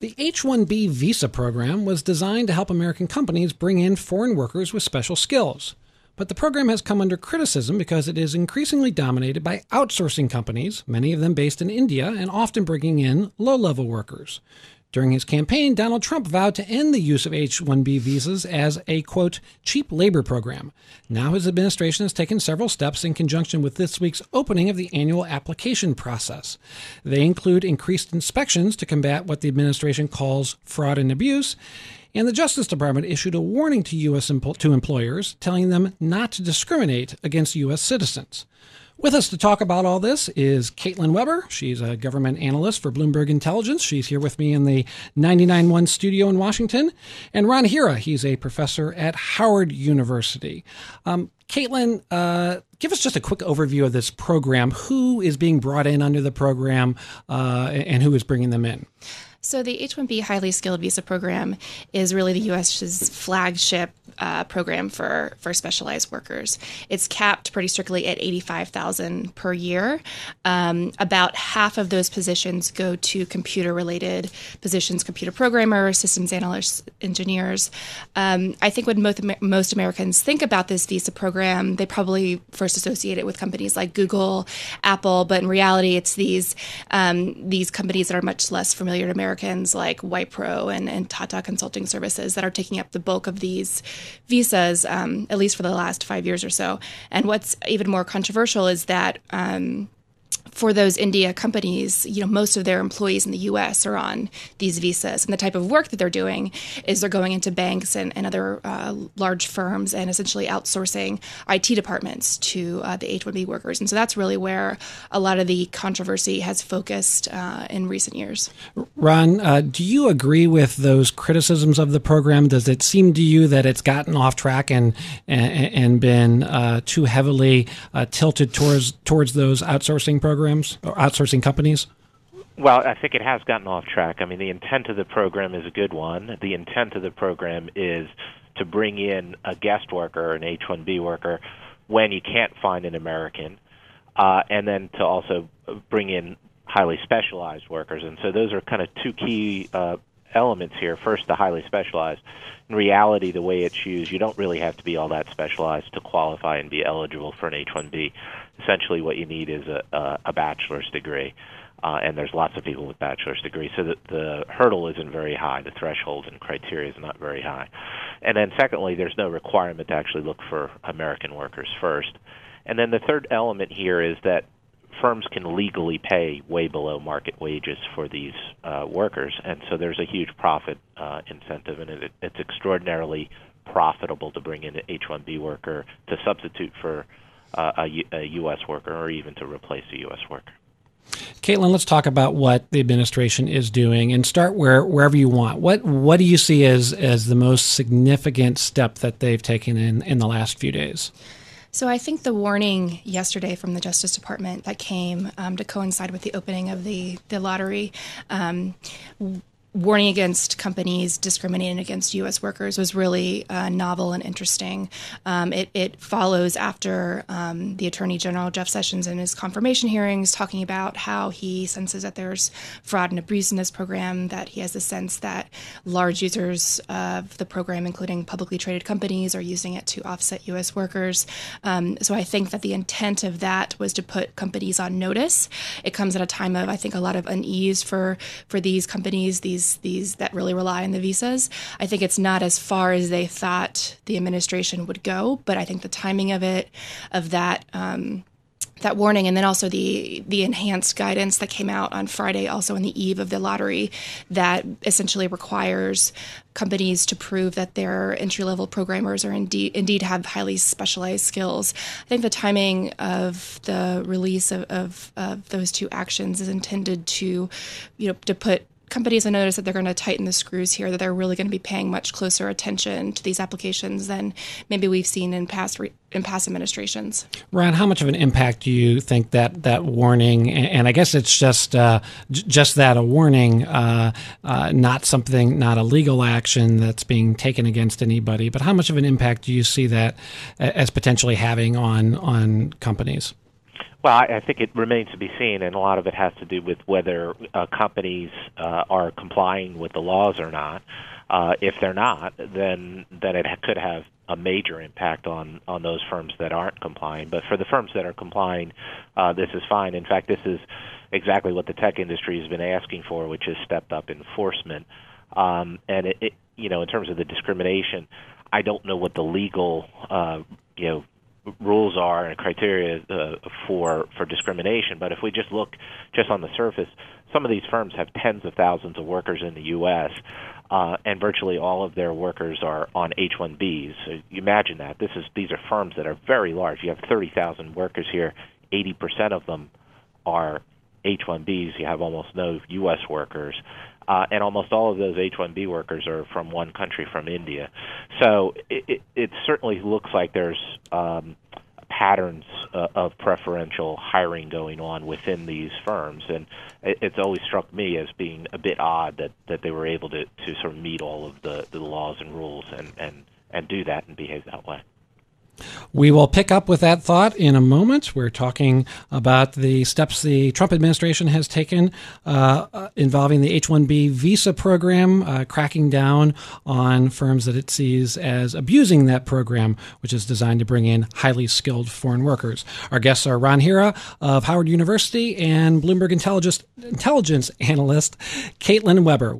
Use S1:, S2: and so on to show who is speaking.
S1: The H 1B visa program was designed to help American companies bring in foreign workers with special skills. But the program has come under criticism because it is increasingly dominated by outsourcing companies, many of them based in India and often bringing in low level workers. During his campaign, Donald Trump vowed to end the use of H 1B visas as a, quote, cheap labor program. Now his administration has taken several steps in conjunction with this week's opening of the annual application process. They include increased inspections to combat what the administration calls fraud and abuse. And the Justice Department issued a warning to U.S. Empl- to employers, telling them not to discriminate against U.S. citizens. With us to talk about all this is Caitlin Webber. She's a government analyst for Bloomberg Intelligence. She's here with me in the 99.1 studio in Washington. And Ron Hira, he's a professor at Howard University. Um, Caitlin, uh, give us just a quick overview of this program. Who is being brought in under the program uh, and who is bringing them in?
S2: So, the H 1B Highly Skilled Visa Program is really the U.S.'s flagship uh, program for, for specialized workers. It's capped pretty strictly at 85,000 per year. Um, about half of those positions go to computer related positions, computer programmers, systems analysts, engineers. Um, I think when most, most Americans think about this visa program, they probably first associate it with companies like Google, Apple, but in reality, it's these, um, these companies that are much less familiar to Americans like Wipro and, and Tata Consulting Services that are taking up the bulk of these visas, um, at least for the last five years or so. And what's even more controversial is that um, for those India companies, you know, most of their employees in the U.S. are on these visas, and the type of work that they're doing is they're going into banks and, and other uh, large firms and essentially outsourcing IT departments to uh, the H-1B workers, and so that's really where a lot of the controversy has focused uh, in recent years.
S1: Ron, uh, do you agree with those criticisms of the program? Does it seem to you that it's gotten off track and and, and been uh, too heavily uh, tilted towards towards those outsourcing programs? programs or outsourcing companies?
S3: Well, I think it has gotten off track. I mean, the intent of the program is a good one. The intent of the program is to bring in a guest worker, an H-1B worker, when you can't find an American, uh, and then to also bring in highly specialized workers. And so those are kind of two key uh, elements here. First, the highly specialized. In reality, the way it's used, you don't really have to be all that specialized to qualify and be eligible for an H-1B. Essentially, what you need is a, a, a bachelor's degree. Uh, and there's lots of people with bachelor's degrees, so the, the hurdle isn't very high. The threshold and criteria is not very high. And then, secondly, there's no requirement to actually look for American workers first. And then the third element here is that firms can legally pay way below market wages for these uh, workers, and so there's a huge profit uh, incentive, and it, it's extraordinarily profitable to bring in an H-1B worker to substitute for uh, a, U- a U.S. worker or even to replace a U.S. worker.
S1: Caitlin, let's talk about what the administration is doing and start where wherever you want. What what do you see as as the most significant step that they've taken in in the last few days?
S2: So I think the warning yesterday from the Justice Department that came um, to coincide with the opening of the the lottery um, warning against companies discriminating against U.S. workers was really uh, novel and interesting. Um, it, it, follows after um, the Attorney General Jeff Sessions in his confirmation hearings talking about how he senses that there's fraud and abuse in this program, that he has a sense that large users of the program, including publicly traded companies, are using it to offset U.S. workers. Um, so I think that the intent of that was to put companies on notice. It comes at a time of, I think, a lot of unease for for these companies, these these these that really rely on the visas. I think it's not as far as they thought the administration would go, but I think the timing of it, of that. Um, that warning and then also the the enhanced guidance that came out on Friday also on the eve of the lottery that essentially requires companies to prove that their entry level programmers are indeed indeed have highly specialized skills. I think the timing of the release of, of, of those two actions is intended to you know to put companies have noticed that they're going to tighten the screws here, that they're really going to be paying much closer attention to these applications than maybe we've seen in past re- in past administrations.
S1: Ron, how much of an impact do you think that that warning, and I guess it's just uh, j- just that a warning, uh, uh, not something, not a legal action that's being taken against anybody, but how much of an impact do you see that as potentially having on on companies?
S3: Well, I, I think it remains to be seen, and a lot of it has to do with whether uh, companies uh, are complying with the laws or not. Uh, if they're not, then then it could have a major impact on on those firms that aren't complying. But for the firms that are complying, uh, this is fine. In fact, this is exactly what the tech industry has been asking for, which is stepped up enforcement. Um, and it, it, you know, in terms of the discrimination, I don't know what the legal, uh, you know, rules are and criteria uh, for for discrimination. But if we just look just on the surface, some of these firms have tens of thousands of workers in the U.S. Uh, and virtually all of their workers are on H-1Bs. So you imagine that this is these are firms that are very large. You have 30,000 workers here. 80% of them are H-1Bs. You have almost no U.S. workers. Uh, and almost all of those H-1B workers are from one country, from India. So it, it, it certainly looks like there's um, patterns uh, of preferential hiring going on within these firms, and it, it's always struck me as being a bit odd that, that they were able to, to sort of meet all of the, the laws and rules and, and, and do that and behave that way.
S1: We will pick up with that thought in a moment. We're talking about the steps the Trump administration has taken uh, involving the H 1B visa program, uh, cracking down on firms that it sees as abusing that program, which is designed to bring in highly skilled foreign workers. Our guests are Ron Hira of Howard University and Bloomberg intelligence, intelligence analyst Caitlin Webber.